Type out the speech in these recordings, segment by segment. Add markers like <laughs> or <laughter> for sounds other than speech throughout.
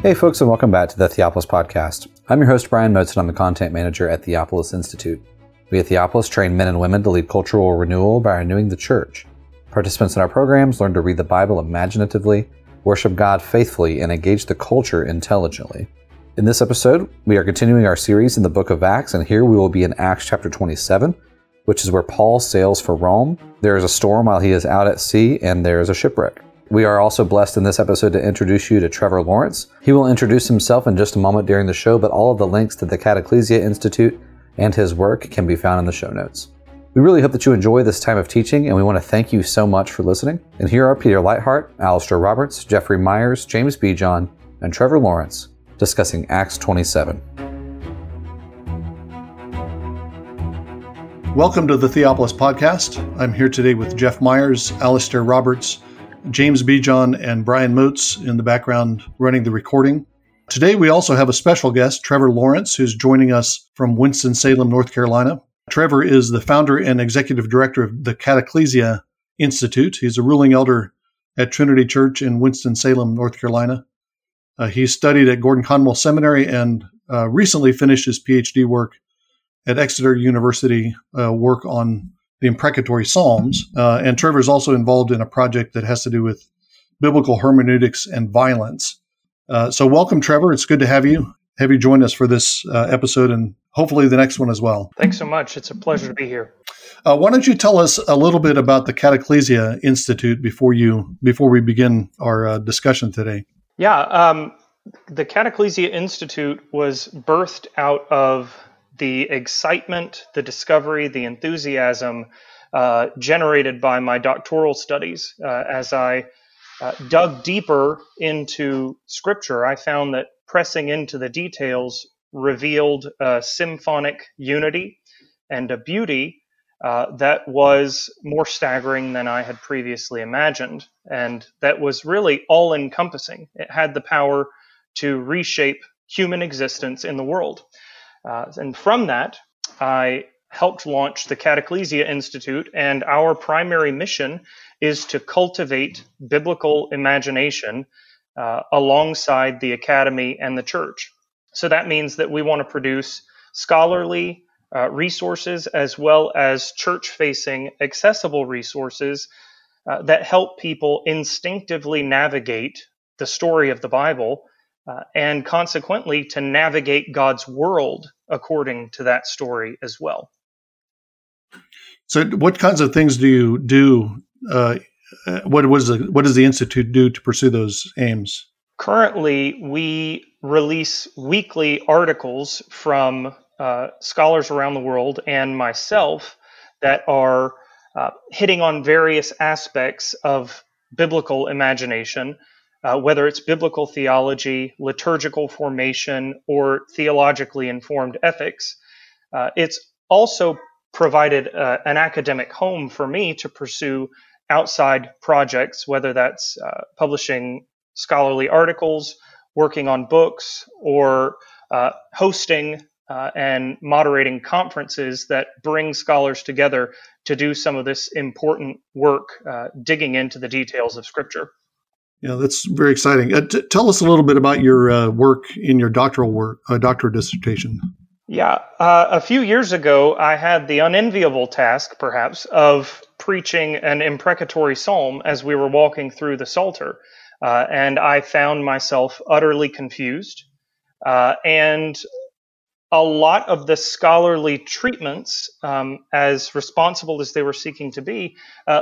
Hey, folks, and welcome back to the Theopolis Podcast. I'm your host, Brian Motes, and I'm the content manager at Theopolis Institute. We at Theopolis train men and women to lead cultural renewal by renewing the church. Participants in our programs learn to read the Bible imaginatively, worship God faithfully, and engage the culture intelligently. In this episode, we are continuing our series in the book of Acts, and here we will be in Acts chapter 27, which is where Paul sails for Rome. There is a storm while he is out at sea, and there is a shipwreck. We are also blessed in this episode to introduce you to Trevor Laurence. He will introduce himself in just a moment during the show, but all of the links to the Cateclesia Institute and his work can be found in the show notes. We really hope that you enjoy this time of teaching, and we want to thank you so much for listening. And here are Peter Leithart, Alastair Roberts, Jeffrey Meyers, James Bejon, and Trevor Laurence discussing Acts 27. Welcome to the Theopolis Podcast. I'm here today with Jeff Meyers, Alastair Roberts, James Bejon and Brian Motes in the background running the recording. Today, we also have a special guest, Trevor Laurence, who's joining us from Winston-Salem, North Carolina. Trevor is the founder and executive director of the Cateclesia Institute. He's a ruling elder at Trinity Church in Winston-Salem, North Carolina. Uh, he studied at Gordon Conwell Seminary and uh, recently finished his PhD work at Exeter University, uh, work on the imprecatory Psalms. Uh, and Trevor is also involved in a project that has to do with biblical hermeneutics and violence. Uh, so, welcome, Trevor. It's good to have you. Have you join us for this uh, episode and hopefully the next one as well. Thanks so much. It's a pleasure to be here. Uh, why don't you tell us a little bit about the Cateclesia Institute before you before we begin our uh, discussion today? Yeah, um, the Cateclesia Institute was birthed out of the excitement, the discovery, the enthusiasm uh, generated by my doctoral studies. Uh, as I uh, dug deeper into Scripture, I found that pressing into the details revealed a symphonic unity and a beauty uh, that was more staggering than I had previously imagined, and that was really all encompassing. It had the power to reshape human existence in the world. Uh, and from that, I helped launch the Cateclesia Institute, and our primary mission is to cultivate biblical imagination uh, alongside the academy and the church. So that means that we want to produce scholarly uh, resources as well as church facing accessible resources uh, that help people instinctively navigate the story of the Bible uh, and consequently to navigate God's world according to that story as well. So, what kinds of things do you do? Uh, what was the what does the institute do to pursue those aims? Currently, we release weekly articles from uh, scholars around the world and myself that are uh, hitting on various aspects of biblical imagination uh, whether it's biblical theology, liturgical formation, or theologically informed ethics. Uh, it's also provided uh, an academic home for me to pursue outside projects, whether that's uh, publishing scholarly articles, working on books, or uh, hosting uh, and moderating conferences that bring scholars together to do some of this important work, digging into the details of Scripture. Yeah, that's very exciting. Uh, t- tell us a little bit about your uh, work in your doctoral work, uh, doctorate dissertation. Yeah, uh, a few years ago, I had the unenviable task, perhaps, of preaching an imprecatory psalm as we were walking through the Psalter, uh, and I found myself utterly confused. Uh, and a lot of the scholarly treatments, um, as responsible as they were seeking to be,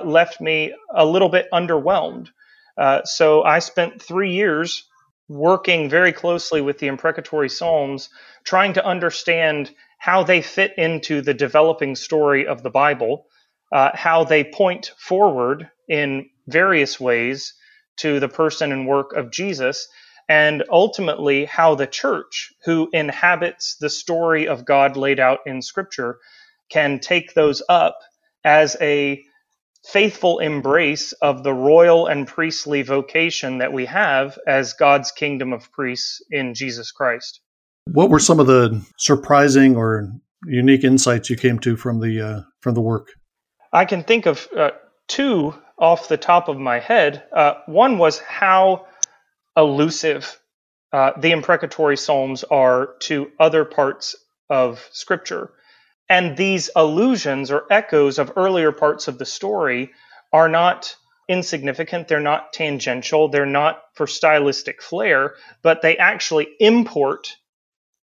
left me a little bit underwhelmed. Uh, so I spent three years working very closely with the imprecatory Psalms, trying to understand how they fit into the developing story of the Bible, uh, how they point forward in various ways to the person and work of Jesus, and ultimately how the church, who inhabits the story of God laid out in Scripture, can take those up as a faithful embrace of the royal and priestly vocation that we have as God's kingdom of priests in Jesus Christ. What were some of the surprising or unique insights you came to from the uh, from the work? I can think of uh, two off the top of my head. Uh, one was how elusive uh, the imprecatory psalms are to other parts of Scripture. And these allusions or echoes of earlier parts of the story are not insignificant, they're not tangential, they're not for stylistic flair, but they actually import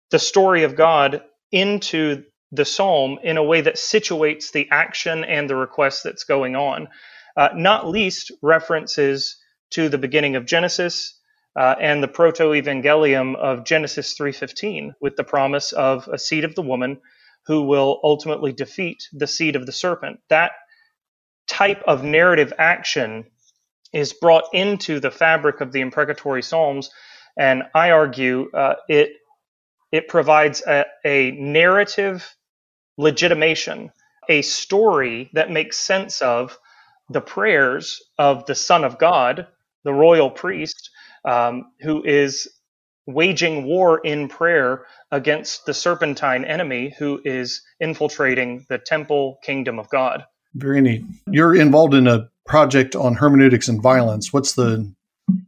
the story of God into the psalm in a way that situates the action and the request that's going on. Uh, not least references to the beginning of Genesis uh, and the proto-evangelium of Genesis 3:15 with the promise of a seed of the woman who will ultimately defeat the seed of the serpent. That type of narrative action is brought into the fabric of the imprecatory psalms, and I argue uh, it it provides a, a narrative legitimation, a story that makes sense of the prayers of the Son of God, the royal priest, um, who is waging war in prayer against the serpentine enemy who is infiltrating the temple kingdom of God. Very neat. You're involved in a project on hermeneutics and violence. What's the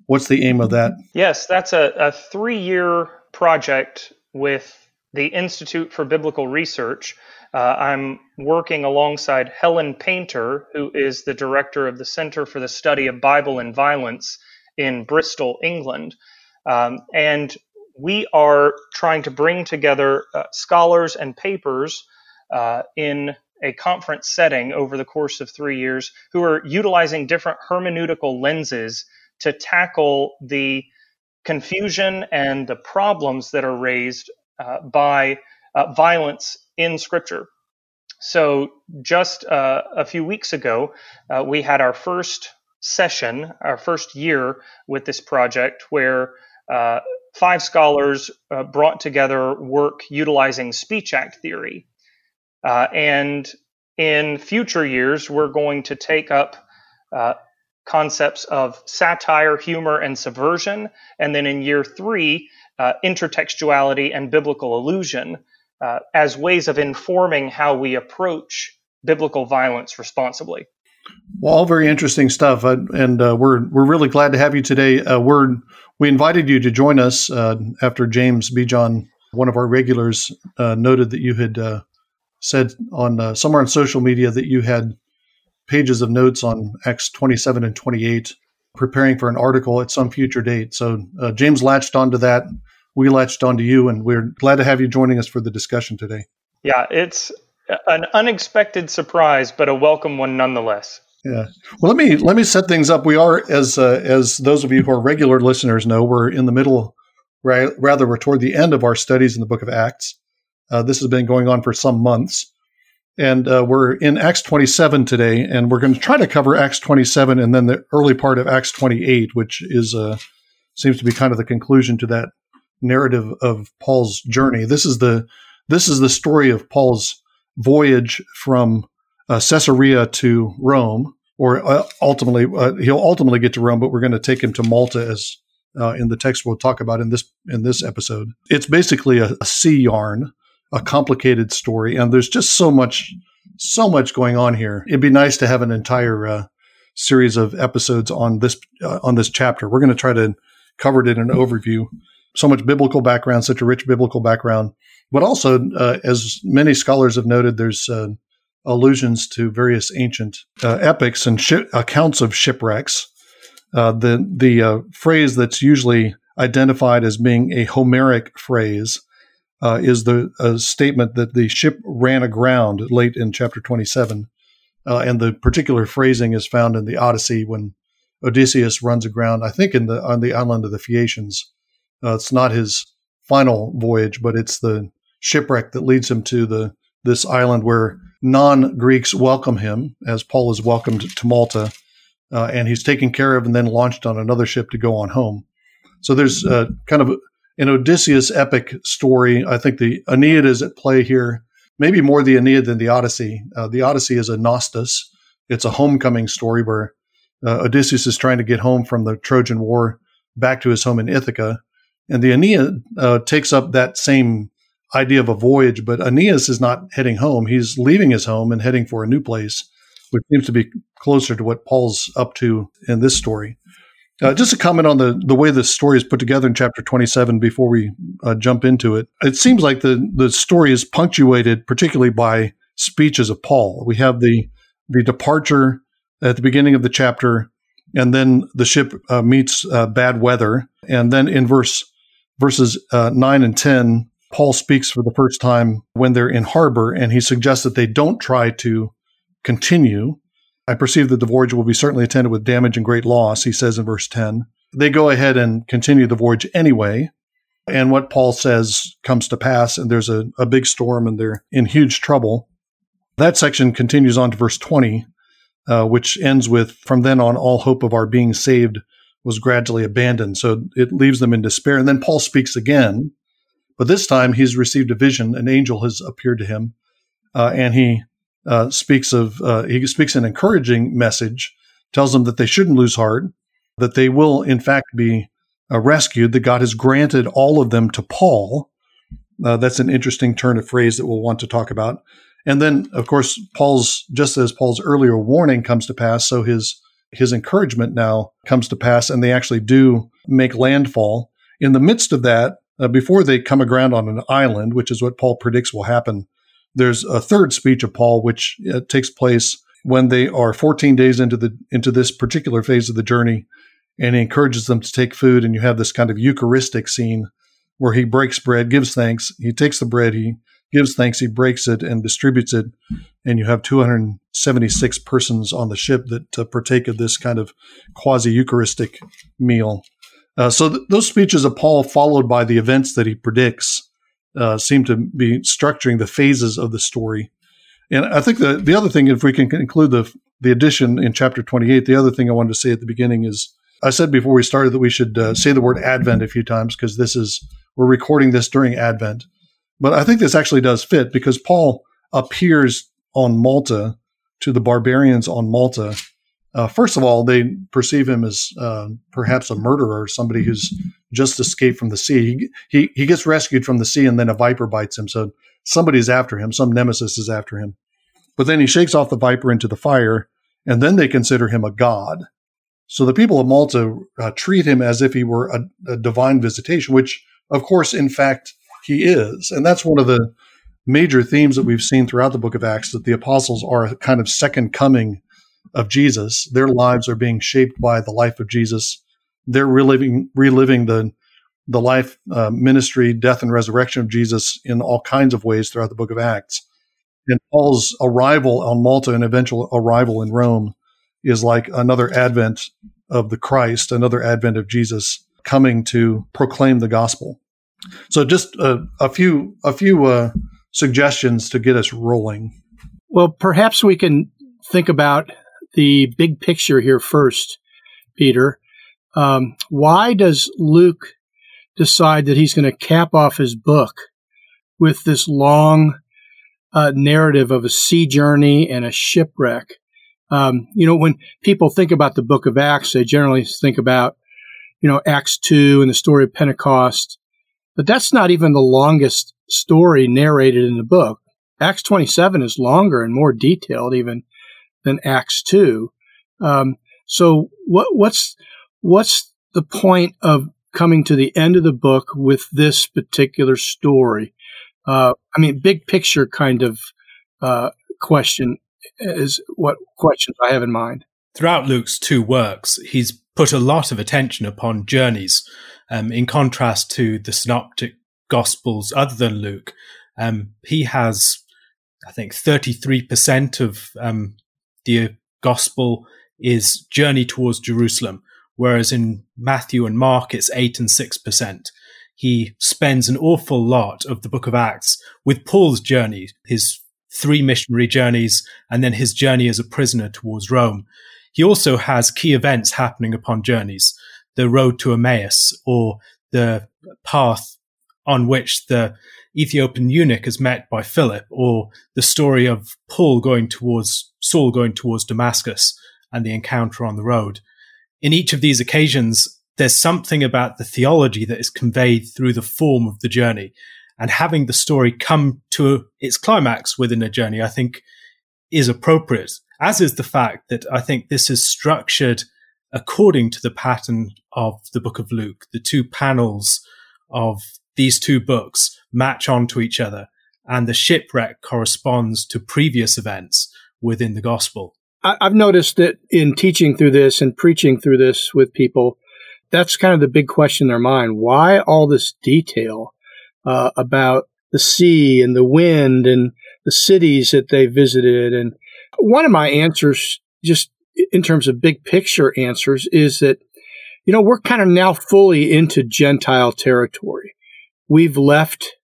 what's the aim of that? Yes, that's a, a three year project with the Institute for Biblical Research. Uh, I'm working alongside Helen Paynter, who is the director of the Center for the Study of Bible and Violence in Bristol, England. Um, and we are trying to bring together uh, scholars and papers uh, in a conference setting over the course of three years who are utilizing different hermeneutical lenses to tackle the confusion and the problems that are raised uh, by uh, violence in Scripture. So, just uh, a few weeks ago, uh, we had our first session, our first year with this project, where uh, five scholars uh, brought together work utilizing speech act theory. Uh, and in future years, we're going to take up uh, concepts of satire, humor, and subversion. And then in year three, uh, intertextuality and biblical allusion uh, as ways of informing how we approach biblical violence responsibly. Well, all very interesting stuff, uh, and uh, we're we're really glad to have you today. Uh, we're we invited you to join us uh, after James Bejon, one of our regulars, uh, noted that you had uh, said on somewhere on social media that you had pages of notes on Acts twenty seven and twenty eight, preparing for an article at some future date. So James latched onto that. We latched onto you, and we're glad to have you joining us for the discussion today. Yeah, it's an unexpected surprise, but a welcome one nonetheless. Yeah. Well, let me let me set things up. We are, as uh, as those of you who are regular listeners know, we're in the middle, rather, we're toward the end of our studies in the Book of Acts. Uh, this has been going on for some months, and uh, we're in Acts 27 today, and we're going to try to cover Acts 27 and then the early part of Acts 28, which is uh, seems to be kind of the conclusion to that narrative of Paul's journey. This is the this is the story of Paul's voyage from uh, Caesarea to Rome, or uh, ultimately uh, he'll ultimately get to Rome, but we're going to take him to Malta as uh, in the text we'll talk about in this in this episode. It's basically a, a sea yarn, a complicated story, and there's just so much so much going on here. It'd be nice to have an entire uh, series of episodes on this uh, on this chapter. We're going to try to cover it in an overview. So much biblical background, such a rich biblical background, but also, uh, as many scholars have noted, there's uh, allusions to various ancient uh, epics and accounts of shipwrecks. Uh, the the uh, phrase that's usually identified as being a Homeric phrase uh, is the statement that the ship ran aground late in chapter 27. Uh, and the particular phrasing is found in the Odyssey when Odysseus runs aground, I think, in the on the island of the Phaeacians. Uh, it's not his final voyage, but it's the shipwreck that leads him to the this island where non Greeks welcome him, as Paul is welcomed to Malta, uh, and he's taken care of and then launched on another ship to go on home. So there's uh, kind of an Odysseus epic story. I think the Aeneid is at play here, maybe more the Aeneid than the Odyssey. Uh, the Odyssey is a Nostos, it's a homecoming story where uh, Odysseus is trying to get home from the Trojan War back to his home in Ithaca. And the Aeneid uh, takes up that same idea of a voyage, but Aeneas is not heading home. He's leaving his home and heading for a new place, which seems to be closer to what Paul's up to in this story. Uh, just a comment on the, the way the story is put together in chapter 27 before we uh, jump into it. It seems like the, the story is punctuated particularly by speeches of Paul. We have the, the departure at the beginning of the chapter, and then the ship uh, meets uh, bad weather. And then in verse verses uh, 9 and 10, Paul speaks for the first time when they're in harbor, and he suggests that they don't try to continue I perceive that the voyage will be certainly attended with damage and great loss, he says in verse 10. They go ahead and continue the voyage anyway. And what Paul says comes to pass, and there's a, a big storm and they're in huge trouble. That section continues on to verse 20, uh, which ends with From then on, all hope of our being saved was gradually abandoned. So it leaves them in despair. And then Paul speaks again, but this time he's received a vision. An angel has appeared to him, uh, and he uh, speaks of uh, he speaks an encouraging message, tells them that they shouldn't lose heart, that they will in fact be uh, rescued. That God has granted all of them to Paul. Uh, that's an interesting turn of phrase that we'll want to talk about. And then, of course, Paul's just as Paul's earlier warning comes to pass, so his his encouragement now comes to pass, and they actually do make landfall. In the midst of that, uh, before they come aground on an island, which is what Paul predicts will happen there's a third speech of Paul, which uh, takes place when they are 14 days into the into this particular phase of the journey, and he encourages them to take food. And you have this kind of Eucharistic scene where he breaks bread, gives thanks. He takes the bread, he gives thanks, he breaks it and distributes it, and you have 276 persons on the ship that uh, partake of this kind of quasi Eucharistic meal. Uh, so th- those speeches of Paul, followed by the events that he predicts, uh, seem to be structuring the phases of the story. And I think the the other thing, if we can include the the addition in chapter 28, the other thing I wanted to say at the beginning is I said before we started that we should uh, say the word Advent a few times because this is we're recording this during Advent. But I think this actually does fit because Paul appears on Malta to the barbarians on Malta uh, first of all, they perceive him as uh, perhaps a murderer, somebody who's just escaped from the sea. He, he, he gets rescued from the sea, and then a viper bites him. So somebody's after him. Some nemesis is after him. But then he shakes off the viper into the fire, and then they consider him a god. So the people of Malta uh, treat him as if he were a, a divine visitation, which, of course, in fact, he is. And that's one of the major themes that we've seen throughout the book of Acts that the apostles are a kind of second coming of Jesus. Their lives are being shaped by the life of Jesus. They're reliving reliving the the life, uh, ministry, death, and resurrection of Jesus in all kinds of ways throughout the book of Acts. And Paul's arrival on Malta and eventual arrival in Rome is like another advent of the Christ, another advent of Jesus coming to proclaim the gospel. So, just a, a few a few uh, suggestions to get us rolling. Well, perhaps we can think about the big picture here first, Peter. Um, why does Luke decide that he's going to cap off his book with this long uh, narrative of a sea journey and a shipwreck? Um, you know, when people think about the book of Acts, they generally think about, you know, Acts 2 and the story of Pentecost. But that's not even the longest story narrated in the book. Acts 27 is longer and more detailed even than Acts two. Um, so what, what's what's the point of coming to the end of the book with this particular story? Uh, I mean, big picture kind of uh, question is what questions I have in mind. Throughout Luke's two works, he's put a lot of attention upon journeys, um, in contrast to the synoptic gospels other than Luke. Um, he has, I think, 33% of um, the gospel is journey towards Jerusalem, whereas in Matthew and Mark, it's 8 and 6%. He spends an awful lot of the book of Acts with Paul's journey, his three missionary journeys, and then his journey as a prisoner towards Rome. He also has key events happening upon journeys, the road to Emmaus or the path on which the Ethiopian eunuch is met by Philip, or the story of Paul going towards Saul going towards Damascus and the encounter on the road. In each of these occasions, there's something about the theology that is conveyed through the form of the journey. And having the story come to its climax within a journey, I think is appropriate, as is the fact that I think this is structured according to the pattern of the book of Luke. The two panels of these two books match onto each other, and the shipwreck corresponds to previous events within the gospel. I've noticed that in teaching through this and preaching through this with people, that's kind of the big question in their mind. Why all this detail uh, about the sea and the wind and the cities that they visited? And one of my answers, just in terms of big picture answers, is that, you know, we're kind of now fully into Gentile territory. We've left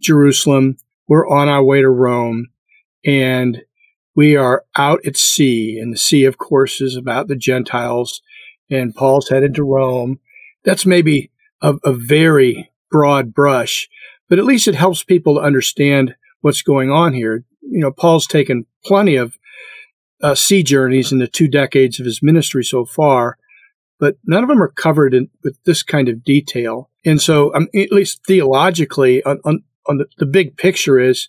Jerusalem. We're on our way to Rome and we are out at sea. And the sea, of course, is about the Gentiles and Paul's headed to Rome. That's maybe a, a very broad brush, but at least it helps people to understand what's going on here. You know, Paul's taken plenty of uh, sea journeys in the two decades of his ministry so far, but none of them are covered in, with this kind of detail. And so, um, at least theologically, on, on, on the, the big picture is,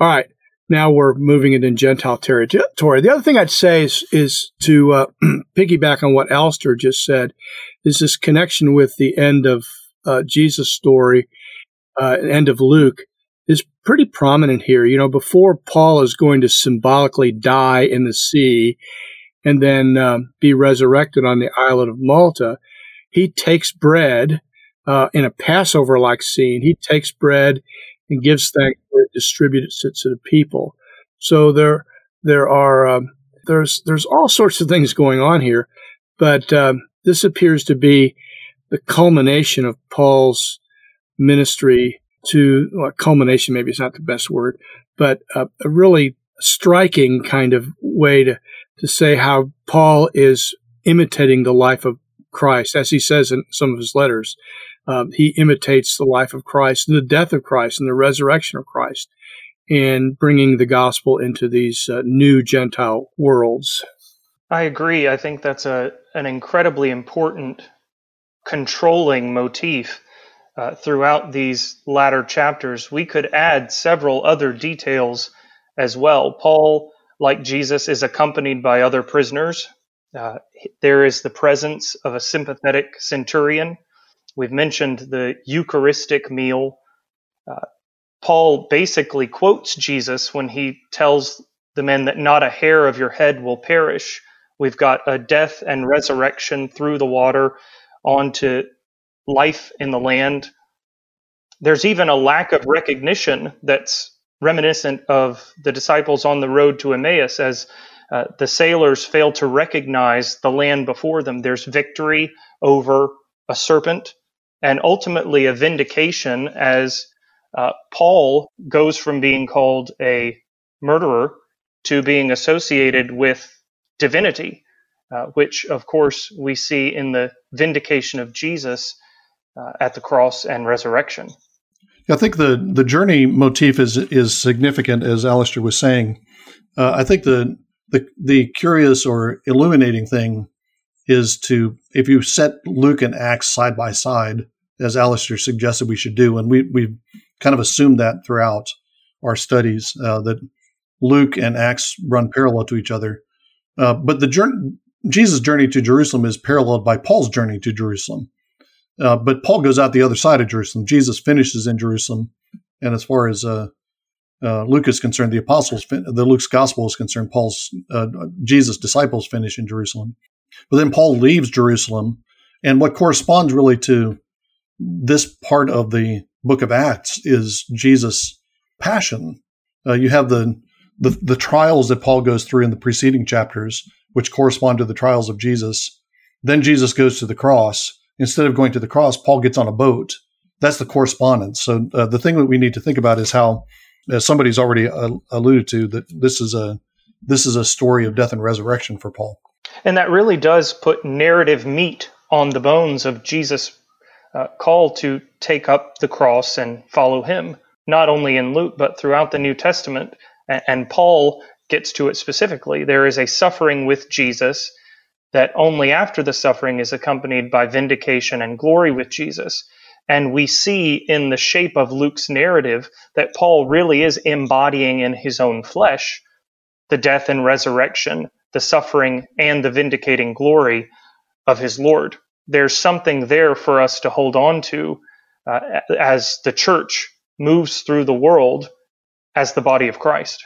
all right, now we're moving it in Gentile territory. The other thing I'd say is, is to uh, <clears throat> piggyback on what Alastair just said, is this connection with the end of uh, Jesus' story, uh, end of Luke, is pretty prominent here. You know, before Paul is going to symbolically die in the sea and then um, be resurrected on the island of Malta, he takes bread uh, in a Passover like scene. He takes bread and gives thanks for it, distributes it to the people. So there, there are um, there's there's all sorts of things going on here, but um, this appears to be the culmination of Paul's ministry to well, culmination. Maybe it's not the best word, but a really striking kind of way to to say how Paul is imitating the life of Christ, as he says in some of his letters. Um, he imitates the life of Christ the death of Christ and the resurrection of Christ and bringing the gospel into these uh, new Gentile worlds. I agree. I think that's a an incredibly important controlling motif uh, throughout these latter chapters. We could add several other details as well. Paul, like Jesus, is accompanied by other prisoners. Uh, there is the presence of a sympathetic centurion We've mentioned the Eucharistic meal. Uh, Paul basically quotes Jesus when he tells the men that not a hair of your head will perish. We've got a death and resurrection through the water onto life in the land. There's even a lack of recognition that's reminiscent of the disciples on the road to Emmaus as uh, the sailors fail to recognize the land before them. There's victory over a serpent and ultimately a vindication as uh, Paul goes from being called a murderer to being associated with divinity, uh, which, of course, we see in the vindication of Jesus uh, at the cross and resurrection. I think the, the journey motif is is significant, as Alastair was saying. Uh, I think the, the the curious or illuminating thing is to if you set Luke and Acts side by side, as Alastair suggested we should do. And we, we kind of assumed that throughout our studies uh, that Luke and Acts run parallel to each other. Uh, but the journey, Jesus' journey to Jerusalem is paralleled by Paul's journey to Jerusalem. Uh, but Paul goes out the other side of Jerusalem. Jesus finishes in Jerusalem. And as far as uh, Luke is concerned, the apostles, the Luke's gospel is concerned, Paul's, uh, Jesus' disciples finish in Jerusalem. But then Paul leaves Jerusalem. And what corresponds really to this part of the book of Acts is Jesus' passion. Uh, you have the, the the trials that Paul goes through in the preceding chapters, which correspond to the trials of Jesus. Then Jesus goes to the cross. Instead of going to the cross, Paul gets on a boat. That's the correspondence. So uh, the thing that we need to think about is how, as somebody's already uh, alluded to, that this is a this is a story of death and resurrection for Paul. And that really does put narrative meat on the bones of Jesus' uh, call to take up the cross and follow him, not only in Luke, but throughout the New Testament. And, and Paul gets to it specifically. There is a suffering with Jesus that only after the suffering is accompanied by vindication and glory with Jesus. And we see in the shape of Luke's narrative that Paul really is embodying in his own flesh the death and resurrection, the suffering and the vindicating glory of his Lord. There's something there for us to hold on to uh, as the church moves through the world as the body of Christ.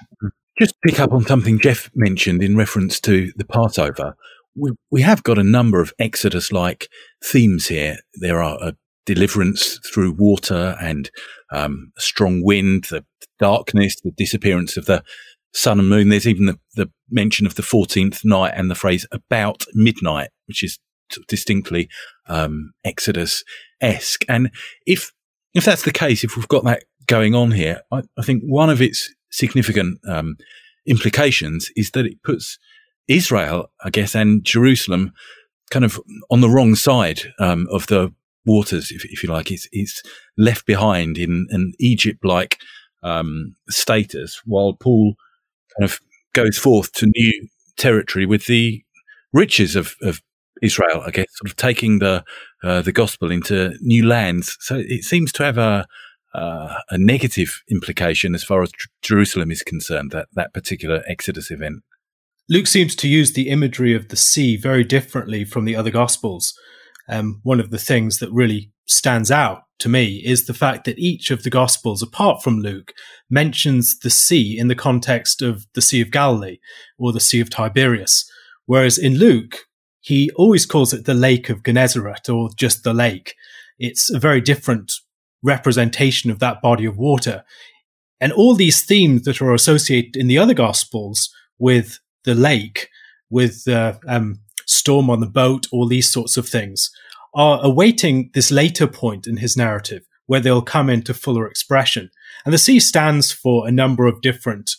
Just pick up on something Jeff mentioned in reference to the Passover. We, we have got a number of Exodus like themes here. There are a deliverance through water and um, strong wind, the darkness, the disappearance of the sun and moon. There's even the, the mention of the 14th night and the phrase about midnight, which is distinctly um, Exodus esque. And if if that's the case, if we've got that going on here, I, I think one of its significant um, implications is that it puts Israel, I guess, and Jerusalem kind of on the wrong side um, of the waters, if, if, you like. It's, it's left behind in an Egypt like um, status, while Paul kind of goes forth to new territory with the riches of, of Israel, I guess, sort of taking the uh, the gospel into new lands. So it seems to have a uh, a negative implication as far as Jerusalem is concerned. That that particular Exodus event. Luke seems to use the imagery of the sea very differently from the other gospels. Um, one of the things that really stands out to me is the fact that each of the gospels, apart from Luke, mentions the sea in the context of the Sea of Galilee or the Sea of Tiberias. Whereas in Luke, he always calls it the Lake of Gennesaret or just the lake. It's a very different representation of that body of water. And all these themes that are associated in the other gospels with the lake, with the um, storm on the boat, all these sorts of things are awaiting this later point in his narrative where they'll come into fuller expression. And the sea stands for a number of different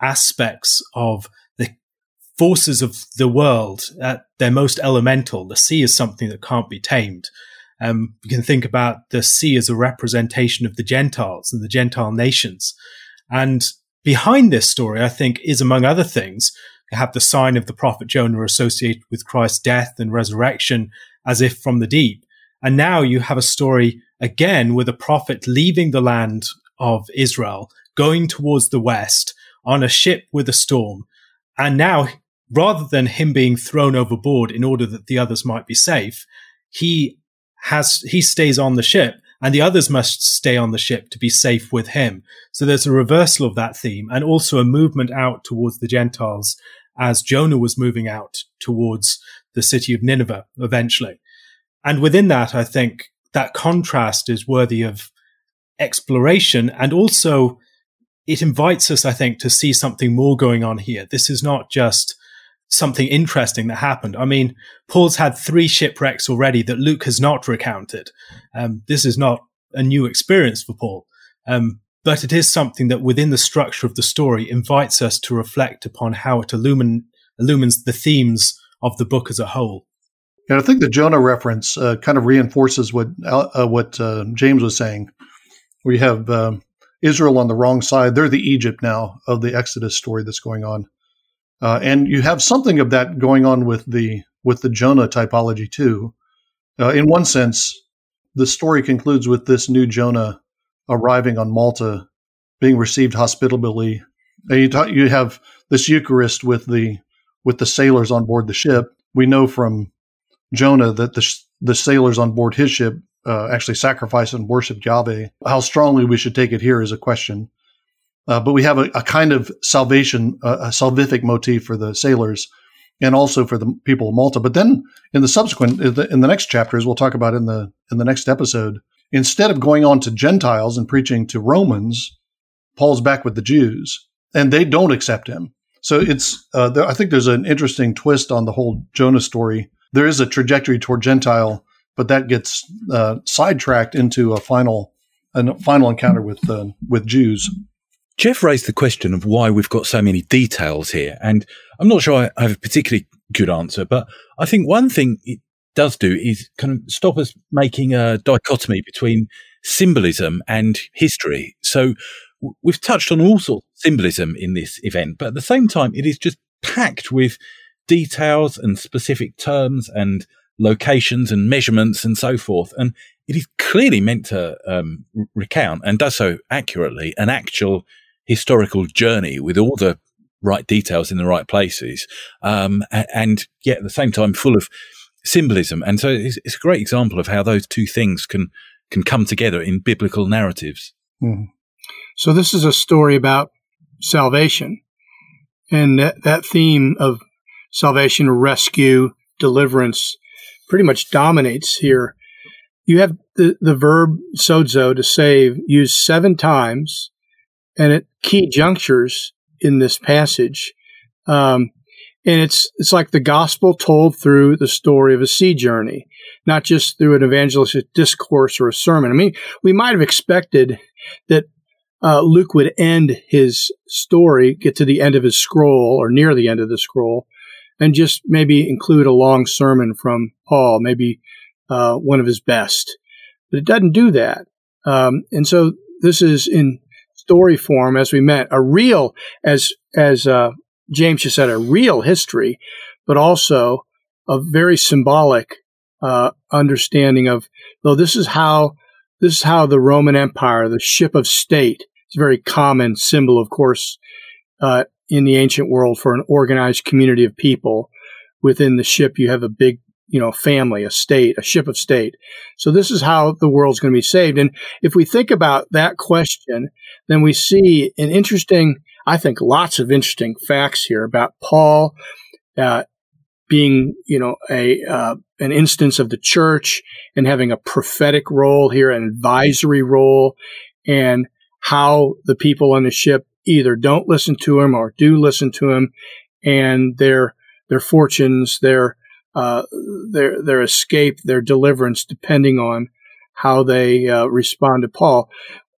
aspects of the forces of the world at their most elemental. The sea is something that can't be tamed. Um, we can think about the sea as a representation of the Gentiles and the Gentile nations. And behind this story, I think, is among other things, have the sign of the prophet Jonah associated with Christ's death and resurrection as if from the deep. And now you have a story again with a prophet leaving the land of Israel, going towards the west on a ship with a storm. And now, rather than him being thrown overboard in order that the others might be safe, he has, he stays on the ship and the others must stay on the ship to be safe with him. So there's a reversal of that theme and also a movement out towards the Gentiles as Jonah was moving out towards the city of Nineveh eventually. And within that, I think that contrast is worthy of exploration and also it invites us, I think, to see something more going on here. This is not just something interesting that happened. I mean, Paul's had three shipwrecks already that Luke has not recounted. Um, this is not a new experience for Paul. Um, but it is something that within the structure of the story invites us to reflect upon how it illumin- illumines the themes of the book as a whole. And I think the Jonah reference uh, kind of reinforces what uh, what uh, James was saying. We have um, Israel on the wrong side; they're the Egypt now of the Exodus story that's going on, uh, and you have something of that going on with the with the Jonah typology too. Uh, in one sense, the story concludes with this new Jonah arriving on Malta, being received hospitably. And you, you have this Eucharist with the with the sailors on board the ship. We know from Jonah that the the sailors on board his ship uh, actually sacrificed and worshipped Yahweh. How strongly we should take it here is a question. Uh, but we have a, a kind of salvation, uh, a salvific motif for the sailors and also for the people of Malta. But then in the subsequent, in the, in the next chapters, we'll talk about in the in the next episode, instead of going on to Gentiles and preaching to Romans, Paul's back with the Jews, and they don't accept him. So it's, uh, there, I think there's an interesting twist on the whole Jonah story. There is a trajectory toward Gentile, but that gets uh, sidetracked into a final, a final encounter with uh, with Jews. Jeff raised the question of why we've got so many details here, and I'm not sure I have a particularly good answer, but I think one thing it does do is kind of stop us making a dichotomy between symbolism and history. So we've touched on all sorts of symbolism in this event, but at the same time, it is just packed with details and specific terms and locations and measurements and so forth. And it is clearly meant to um, recount and does so accurately an actual historical journey with all the right details in the right places, um, and, yet at the same time full of symbolism. And so it's, it's, a great example of how those two things can can come together in biblical narratives. Mm. So this is a story about salvation, and that, that theme of salvation, rescue, deliverance, pretty much dominates here. You have the, the verb sozo to save used seven times and at key junctures in this passage. Um, and it's it's like the gospel told through the story of a sea journey, not just through an evangelistic discourse or a sermon. I mean, we might have expected that uh, Luke would end his story, get to the end of his scroll or near the end of the scroll, and just maybe include a long sermon from Paul, maybe uh, one of his best. But it doesn't do that. Um, and so this is in story form, as we met, a real, as as uh, James just said, a real history, but also a very symbolic uh, understanding of, though this is how this is how the Roman Empire, the ship of state, it's a very common symbol, of course, uh, in the ancient world for an organized community of people. Within the ship, you have a big, you know, family, a state, a ship of state. So this is how the world's going to be saved. And if we think about that question, then we see an interesting, I think, lots of interesting facts here about Paul uh, being, you know, a uh, an instance of the church and having a prophetic role here, an advisory role, and how the people on the ship either don't listen to him or do listen to him, and their their fortunes, their uh, their their escape, their deliverance, depending on how they uh, respond to Paul,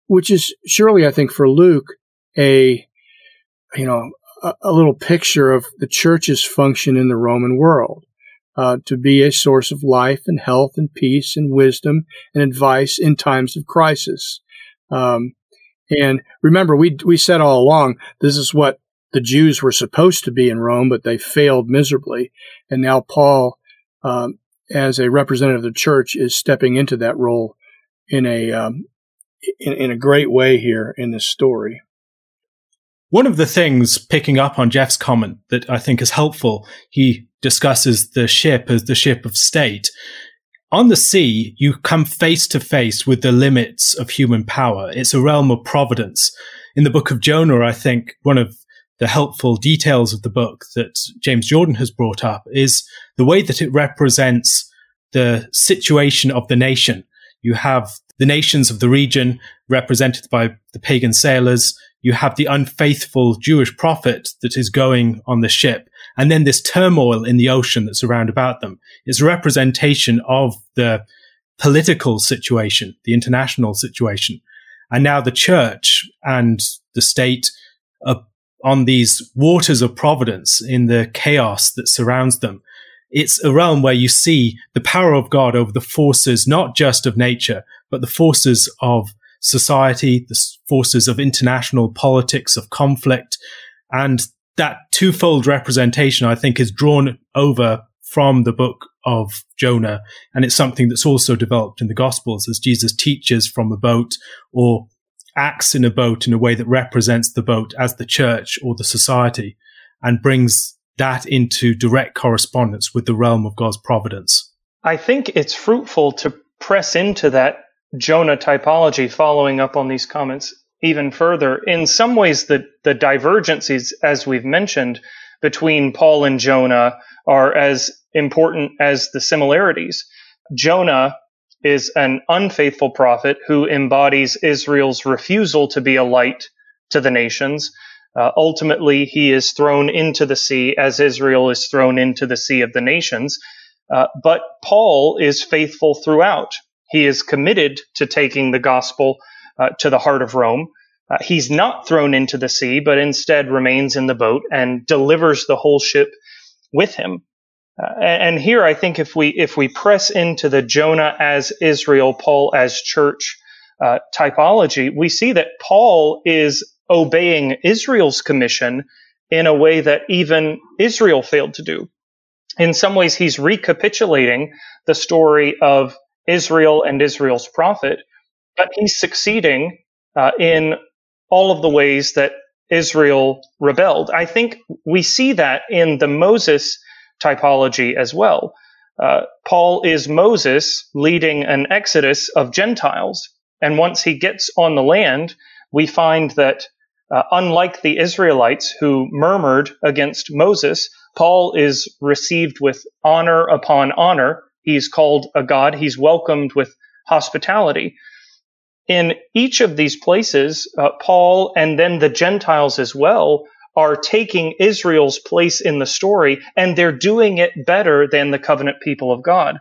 which is surely, I think, for Luke, a you know a, a little picture of the church's function in the Roman world. Uh, to be a source of life and health and peace and wisdom and advice in times of crisis. Um, and remember, we we said all along this is what the Jews were supposed to be in Rome, but they failed miserably. And now Paul, um, as a representative of the church, is stepping into that role in a um, in, in a great way here in this story. One of the things, picking up on Jeff's comment, that I think is helpful, he discusses the ship as the ship of state on the sea, you come face to face with the limits of human power. It's a realm of providence. In the book of Jonah, I think one of the helpful details of the book that James Jordan has brought up is the way that it represents the situation of the nation. You have the nations of the region represented by the pagan sailors. You have the unfaithful Jewish prophet that is going on the ship. And then this turmoil in the ocean that's around about them is a representation of the political situation, the international situation. And now the church and the state are on these waters of providence in the chaos that surrounds them. It's a realm where you see the power of God over the forces, not just of nature, but the forces of society, the forces of international politics, of conflict. And that twofold representation, I think, is drawn over from the book of Jonah. And it's something that's also developed in the Gospels as Jesus teaches from a boat or acts in a boat in a way that represents the boat as the church or the society and brings that into direct correspondence with the realm of God's providence. I think it's fruitful to press into that Jonah typology following up on these comments even further. In some ways, the, the divergences, as we've mentioned, between Paul and Jonah are as important as the similarities. Jonah is an unfaithful prophet who embodies Israel's refusal to be a light to the nations. Uh, ultimately, he is thrown into the sea as Israel is thrown into the sea of the nations. Uh, but Paul is faithful throughout. He is committed to taking the gospel uh, to the heart of Rome. Uh, he's not thrown into the sea, but instead remains in the boat and delivers the whole ship with him. Uh, and, here, I think if we if we press into the Jonah as Israel, Paul as church uh, typology, we see that Paul is obeying Israel's commission in a way that even Israel failed to do. In some ways, he's recapitulating the story of Israel and Israel's prophet, but he's succeeding uh, in all of the ways that Israel rebelled. I think we see that in the Moses typology as well. Uh, Paul is Moses leading an exodus of Gentiles. And once he gets on the land, we find that uh, unlike the Israelites who murmured against Moses, Paul is received with honor upon honor. He's called a God. He's welcomed with hospitality. In each of these places, uh, Paul and then the Gentiles as well are taking Israel's place in the story, and they're doing it better than the covenant people of God.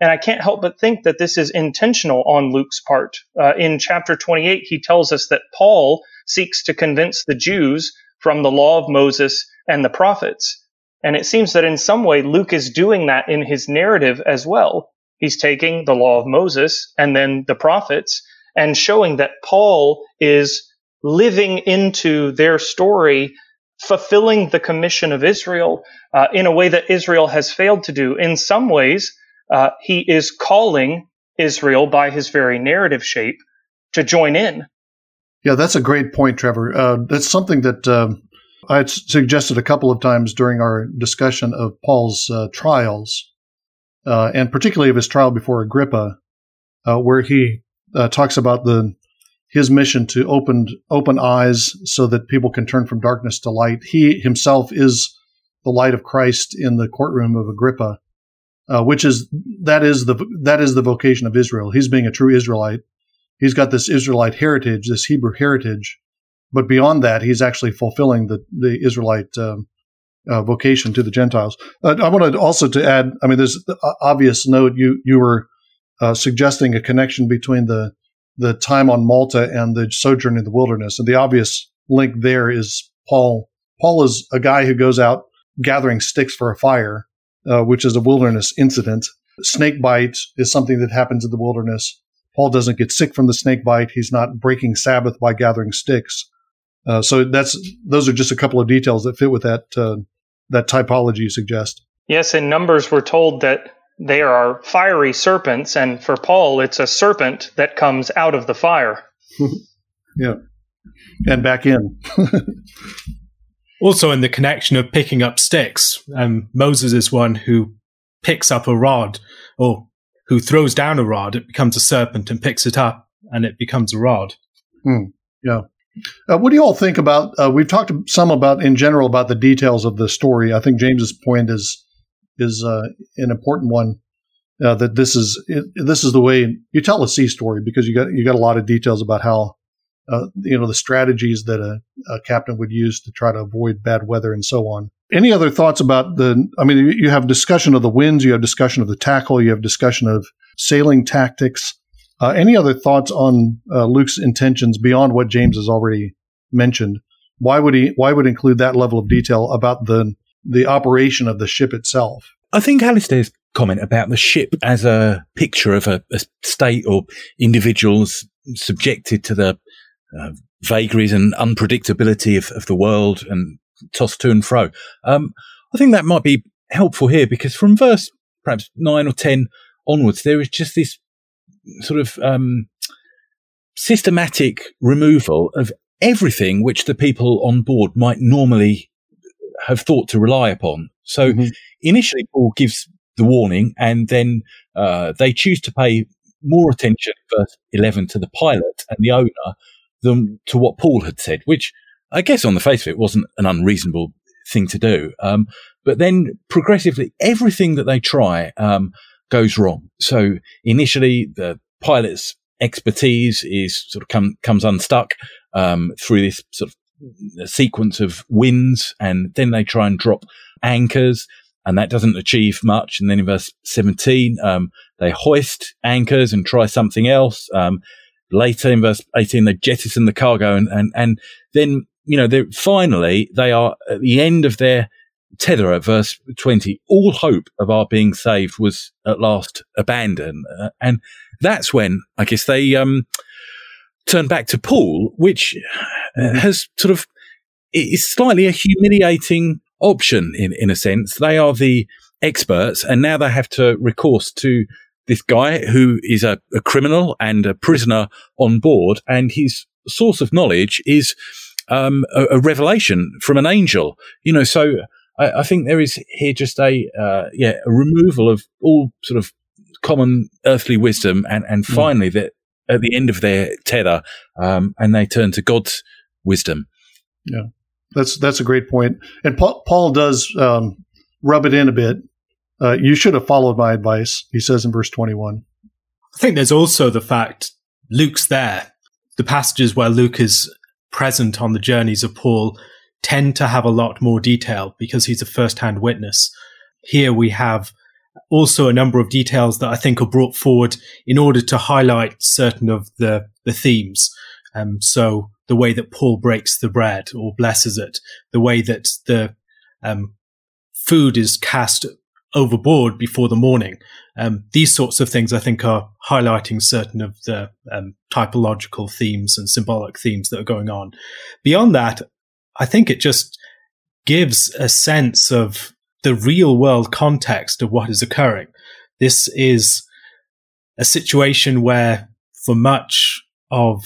And I can't help but think that this is intentional on Luke's part. Uh, in chapter 28, he tells us that Paul seeks to convince the Jews from the law of Moses and the prophets. And it seems that in some way, Luke is doing that in his narrative as well. He's taking the law of Moses and then the prophets and showing that Paul is living into their story fulfilling the commission of Israel uh, in a way that Israel has failed to do. In some ways, uh, he is calling Israel by his very narrative shape to join in. Yeah, that's a great point, Trevor. Uh, that's something that um, I suggested a couple of times during our discussion of Paul's uh, trials, uh, and particularly of his trial before Agrippa, uh, where he talks about the his mission to open open eyes so that people can turn from darkness to light. He himself is the light of Christ in the courtroom of Agrippa, uh, which is that is the that is the vocation of Israel. He's being a true Israelite. He's got this Israelite heritage, this Hebrew heritage, but beyond that, he's actually fulfilling the the Israelite um, uh, vocation to the Gentiles. Uh, I wanted also to add. I mean, there's the obvious note you you were uh, suggesting a connection between the the time on Malta and the sojourn in the wilderness. And the obvious link there is Paul. Paul is a guy who goes out gathering sticks for a fire, uh, which is a wilderness incident. Snake bite is something that happens in the wilderness. Paul doesn't get sick from the snake bite. He's not breaking Sabbath by gathering sticks. Uh, so that's those are just a couple of details that fit with that uh, that typology you suggest. Yes, in Numbers we're told that they are fiery serpents, and for Paul, it's a serpent that comes out of the fire. <laughs> yeah, and back in. <laughs> also, in the connection of picking up sticks, um, Moses is one who picks up a rod, or who throws down a rod. It becomes a serpent, and picks it up, and it becomes a rod. Hmm. Yeah. Uh, what do you all think about? Uh, we've talked some about in general about the details of the story. I think James's point is is uh, an important one. Uh, that this is it, this is the way you tell a sea story because you got you got a lot of details about how uh, you know the strategies that a, a, captain would use to try to avoid bad weather and so on. Any other thoughts about the? I mean, you have discussion of the winds, you have discussion of the tackle, you have discussion of sailing tactics. Uh, any other thoughts on uh, Luke's intentions beyond what James has already mentioned? Why would he? Why would include that level of detail about the the operation of the ship itself. I think Alastair's comment about the ship as a picture of a, a state or individuals subjected to the uh, vagaries and unpredictability of, of, the world and tossed to and fro. Um, I think that might be helpful here because from verse perhaps nine or ten onwards, there is just this sort of um, systematic removal of everything which the people on board might normally have thought to rely upon. So mm-hmm. initially, Paul gives the warning, and then uh, they choose to pay more attention, verse 11, to the pilot and the owner than to what Paul had said, which I guess on the face of it wasn't an unreasonable thing to do. Um, but then progressively, everything that they try um, goes wrong. So initially, the pilot's expertise is sort of come, comes unstuck um, through this sort of a sequence of winds and then they try and drop anchors and that doesn't achieve much. And then in verse 17, um, they hoist anchors and try something else. Um, later in verse 18, they jettison the cargo and, and, and then, you know, they finally they are at the end of their tether at verse 20. All hope of our being saved was at last abandoned. Uh, and that's when I guess they, um, turn back to Paul, which uh, has sort of is slightly a humiliating option in in a sense. They are the experts, and now they have to recourse to this guy who is a, a criminal and a prisoner on board, and his source of knowledge is um, a, a, revelation from an angel. You know, so I, I think there is here just a uh, yeah a removal of all sort of common earthly wisdom, and and mm. finally that at the end of their tether, um, and they turn to God's wisdom. Yeah, that's that's a great point. And Paul, Paul does um, rub it in a bit. Uh, you should have followed my advice, he says in verse twenty-one. I think there's also the fact Luke's there. The passages where Luke is present on the journeys of Paul tend to have a lot more detail because he's a first-hand witness. Here we have also a number of details that I think are brought forward in order to highlight certain of the, the themes. Um, so the way that Paul breaks the bread or blesses it, the way that the um, food is cast overboard before the morning. Um, these sorts of things, I think, are highlighting certain of the um, typological themes and symbolic themes that are going on. Beyond that, I think it just gives a sense of the real world context of what is occurring. This is a situation where, for much of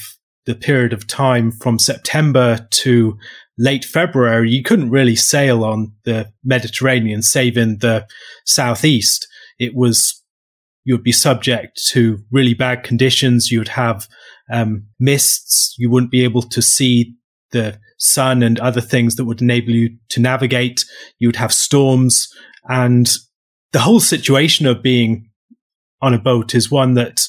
the period of time from September to late February, you couldn't really sail on the Mediterranean, save in the southeast. It was, you would be subject to really bad conditions. You would have um, mists. You wouldn't be able to see the sun and other things that would enable you to navigate. You would have storms and the whole situation of being on a boat is one that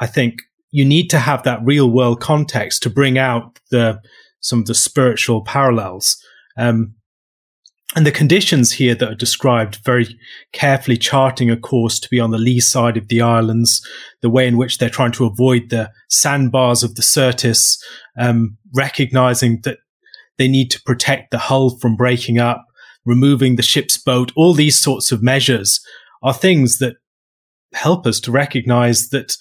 I think you need to have that real world context to bring out the some of the spiritual parallels. Um, and the conditions here that are described very carefully charting a course to be on the lee side of the islands, the way in which they're trying to avoid the sandbars of the Syrtis, um, recognizing that they need to protect the hull from breaking up, removing the ship's boat, all these sorts of measures are things that help us to recognize that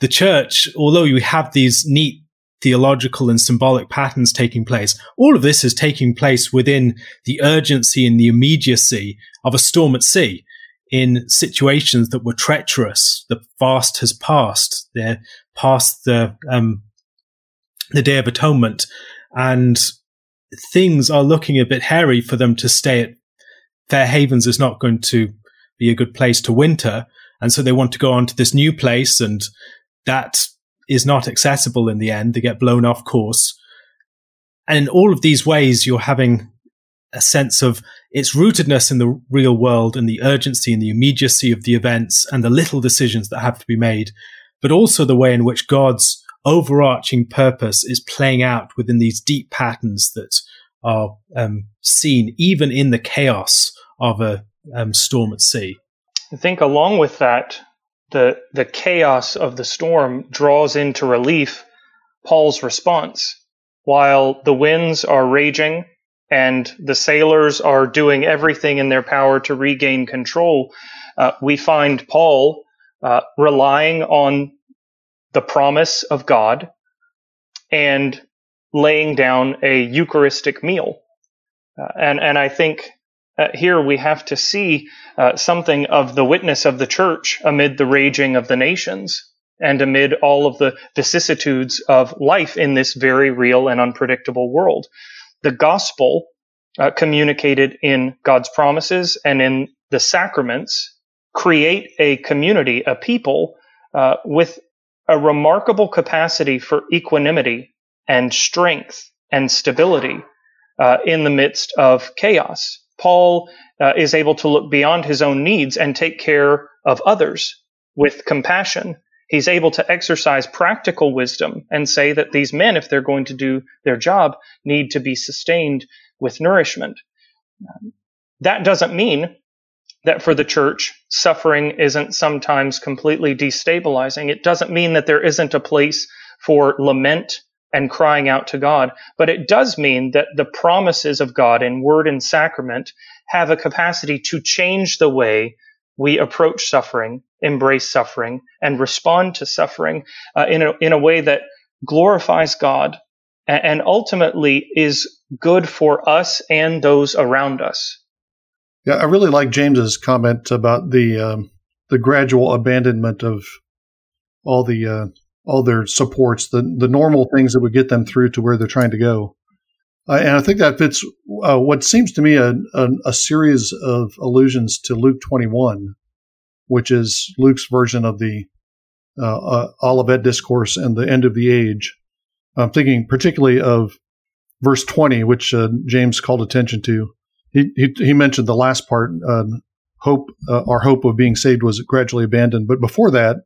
the church, although you have these neat theological and symbolic patterns taking place, all of this is taking place within the urgency and the immediacy of a storm at sea in situations that were treacherous. The fast has passed. They're past the, um, the Day of Atonement and things are looking a bit hairy for them to stay at Fair Havens is not going to be a good place to winter. And so they want to go on to this new place and that is not accessible in the end. They get blown off course. And in all of these ways, you're having a sense of its rootedness in the real world and the urgency and the immediacy of the events and the little decisions that have to be made, but also the way in which God's overarching purpose is playing out within these deep patterns that are um, seen even in the chaos of a um, storm at sea. I think along with that, the the chaos of the storm draws into relief Paul's response. While the winds are raging and the sailors are doing everything in their power to regain control, uh, we find Paul uh, relying on the promise of God and laying down a Eucharistic meal. Uh, and, and I think uh, here we have to see uh, something of the witness of the church amid the raging of the nations and amid all of the vicissitudes of life in this very real and unpredictable world. The gospel uh, communicated in God's promises and in the sacraments create a community, a people uh, with a remarkable capacity for equanimity and strength and stability uh, in the midst of chaos. Paul uh, is able to look beyond his own needs and take care of others with compassion. He's able to exercise practical wisdom and say that these men, if they're going to do their job, need to be sustained with nourishment. That doesn't mean that for the church, suffering isn't sometimes completely destabilizing. It doesn't mean that there isn't a place for lament and crying out to God. But it does mean that the promises of God in word and sacrament have a capacity to change the way we approach suffering, embrace suffering, and respond to suffering uh, in, a, in a way that glorifies God and, and ultimately is good for us and those around us. Yeah, I really like James's comment about the um, the gradual abandonment of all the uh, all their supports, the the normal things that would get them through to where they're trying to go. Uh, and I think that fits uh, what seems to me a, a, a, series of allusions to Luke 21, which is Luke's version of the uh, uh, Olivet Discourse and the end of the age. I'm thinking particularly of verse 20, which uh, James called attention to. He, he, he, mentioned the last part, uh, hope, our hope of being saved was gradually abandoned. But before that,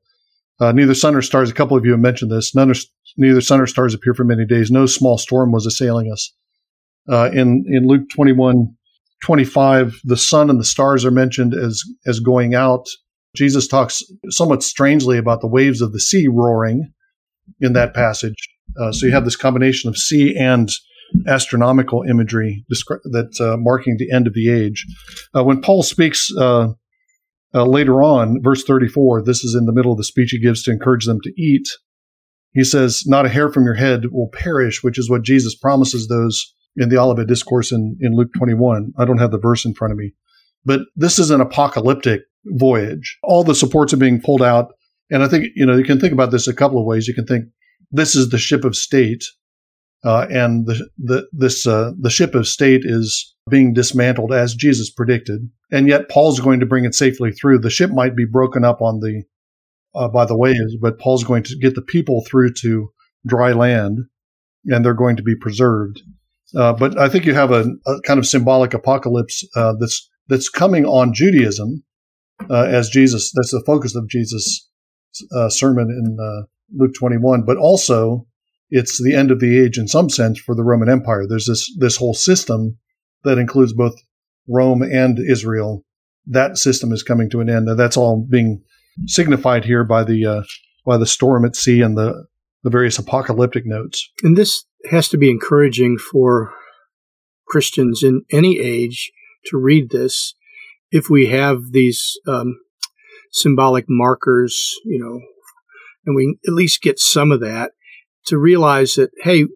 neither sun or stars, a couple of you have mentioned this, none neither sun or stars appear for many days. No small storm was assailing us uh, in in Luke 21, 25, the sun and the stars are mentioned as as going out. Jesus talks somewhat strangely about the waves of the sea roaring in that passage. Uh, so you have this combination of sea and astronomical imagery that uh, marking the end of the age. Uh, when Paul speaks uh, uh, later on, verse 34, this is in the middle of the speech he gives to encourage them to eat. He says, Not a hair from your head will perish, which is what Jesus promises those in the Olivet Discourse in, in Luke 21. I don't have the verse in front of me. But this is an apocalyptic voyage. All the supports are being pulled out. And I think, you know, you can think about this a couple of ways. You can think this is the ship of state. Uh, and the, the, this, uh, the ship of state is being dismantled as Jesus predicted. And yet Paul's going to bring it safely through. The ship might be broken up on the, uh, by the waves, but Paul's going to get the people through to dry land and they're going to be preserved. Uh, but I think you have a, a kind of symbolic apocalypse uh, that's that's coming on Judaism uh, as Jesus. That's the focus of Jesus' uh, sermon in uh, Luke 21. But also, it's the end of the age in some sense for the Roman Empire. There's this this whole system that includes both Rome and Israel. That system is coming to an end, and that's all being signified here by the by the storm at sea and the the various apocalyptic notes. And this has to be encouraging for Christians in any age to read this if we have these um, symbolic markers, you know, and we at least get some of that to realize that, hey,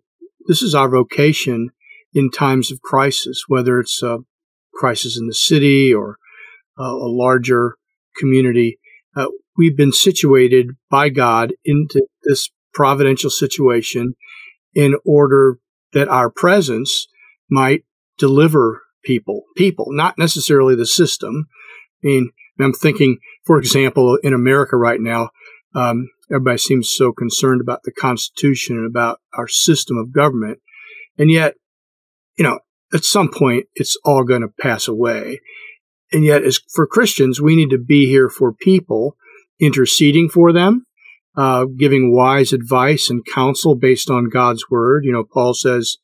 this is our vocation in times of crisis, whether it's a crisis in the city or uh, a larger community. Uh, we've been situated by God into this providential situation in order that our presence might deliver people, people, not necessarily the system. I mean, I'm thinking, for example, in America right now, um, everybody seems so concerned about the Constitution and about our system of government. And yet, you know, at some point, it's all going to pass away. And yet, as for Christians, we need to be here for people, interceding for them, uh, giving wise advice and counsel based on God's word. You know, Paul says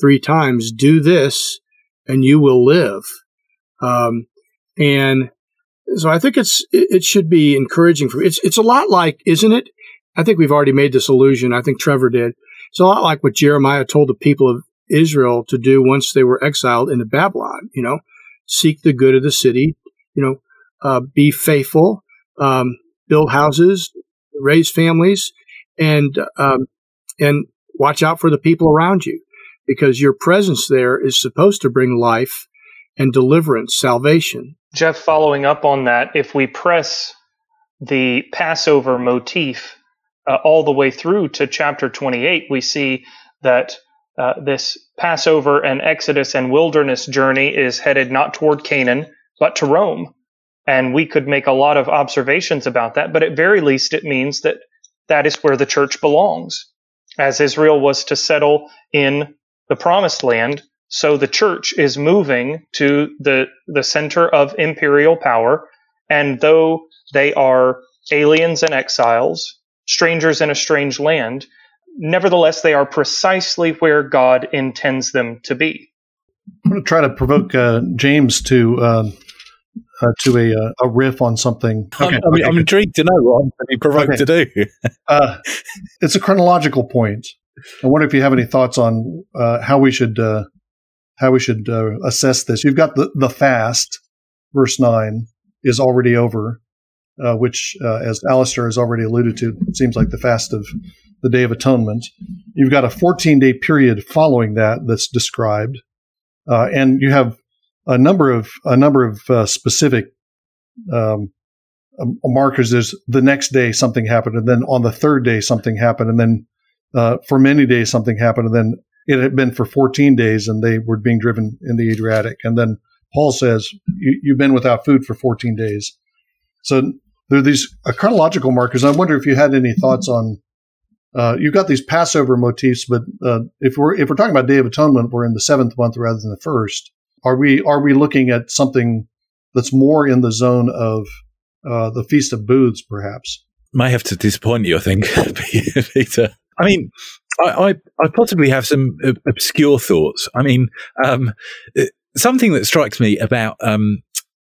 three times, do this and you will live. Um, and so I think it's, it should be encouraging for, it's, it's a lot like, isn't it? I think we've already made this allusion. I think Trevor did. It's a lot like what Jeremiah told the people of Israel to do once they were exiled into Babylon, you know, seek the good of the city, you know, uh, be faithful, um, build houses, raise families, and um, and watch out for the people around you, because your presence there is supposed to bring life and deliverance, salvation. Jeff, following up on that, if we press the Passover motif uh, all the way through to chapter 28, we see that uh, this Passover and Exodus and wilderness journey is headed not toward Canaan, but to Rome. And we could make a lot of observations about that, but at very least, it means that that is where the church belongs. As Israel was to settle in the promised land, so the church is moving to the, the center of imperial power. And though they are aliens and exiles, strangers in a strange land, nevertheless, they are precisely where God intends them to be. I'm going to try to provoke uh, James to uh, uh, to a uh, a riff on something. Okay, I'm, okay, I'm intrigued to know what I'm being provoked okay. to do. <laughs> uh, it's a chronological point. I wonder if you have any thoughts on uh, how we should uh, how we should uh, assess this. You've got the the fast, verse nine is already over, which, as Alastair has already alluded to, seems like the fast of the Day of Atonement. You've got a 14 day period following that that's described, and you have a number of a number of uh, specific um, um, markers. There's the next day something happened, and then on the third day something happened, and then uh, for many days something happened, and then it had been for 14 days and they were being driven in the Adriatic. And then Paul says, you, have been without food for 14 days. So there are these uh, chronological markers. I wonder if you had any thoughts on. Uh, you've got these Passover motifs, but uh, if we're if we're talking about Day of Atonement, we're in the seventh month rather than the first. Are we are we looking at something that's more in the zone of uh, the Feast of Booths, perhaps? Might have to disappoint you, I think, <laughs> Peter. I mean, I, I, I, possibly have some obscure thoughts. I mean, um, uh, something that strikes me about um,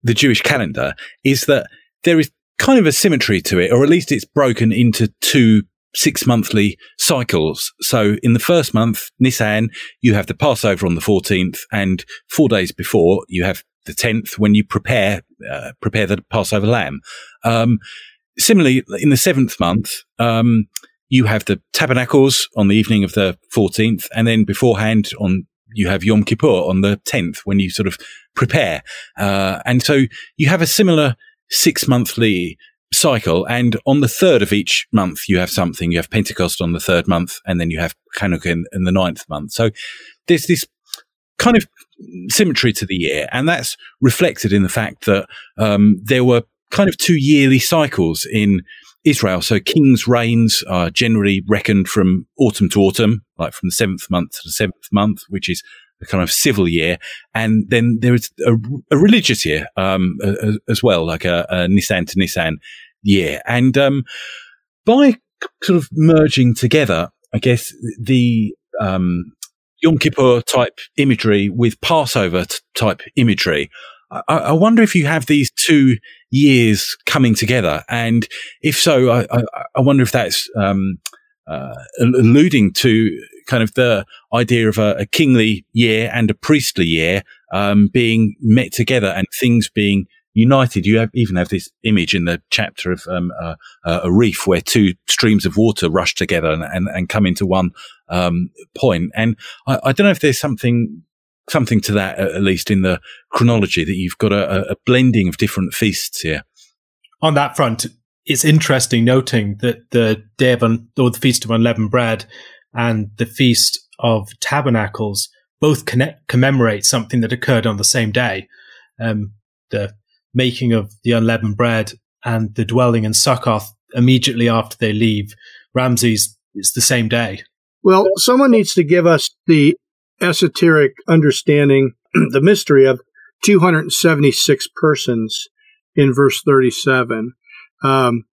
the Jewish calendar is that there is kind of a symmetry to it, or at least it's broken into two six monthly cycles. So in the first month, Nisan, you have the Passover on the 14th and four days before you have the 10th when you prepare, uh, prepare the Passover lamb. Um, similarly, in the seventh month, um, you have the tabernacles on the evening of the 14th and then beforehand on you have Yom Kippur on the 10th when you sort of prepare. Uh, and so you have a similar six monthly cycle. And on the third of each month, you have something. You have Pentecost on the third month, and then you have Hanukkah in, in the ninth month. So there's this kind of symmetry to the year. And that's reflected in the fact that um, there were kind of two yearly cycles in Israel. So king's reigns are generally reckoned from autumn to autumn, like from the seventh month to the seventh month, which is a kind of civil year. And then there is a, a religious year, um, as well, like a, a Nisan to Nisan year. And, um, by sort of merging together, I guess the, um, Yom Kippur type imagery with Passover t- type imagery, I, I, wonder if you have these two years coming together, and if so, I, I, I wonder if that's um, uh, alluding to kind of the idea of a, a kingly year and a priestly year um, being met together and things being united. You have, even have this image in the chapter of um, uh, a reef where two streams of water rush together and, and, and come into one um, point. And I, I, don't know if there's something something to that, at least in the chronology, that you've got a, a blending of different feasts here. On that front, it's interesting noting that the Day of Un- or the Feast of Unleavened Bread and the Feast of Tabernacles both commemorate something that occurred on the same day. Um, the making of the unleavened bread and the dwelling in Succoth immediately after they leave Ramses it's the same day. Well, someone needs to give us the esoteric understanding, <clears throat> the mystery of 276 persons in verse 37. Um,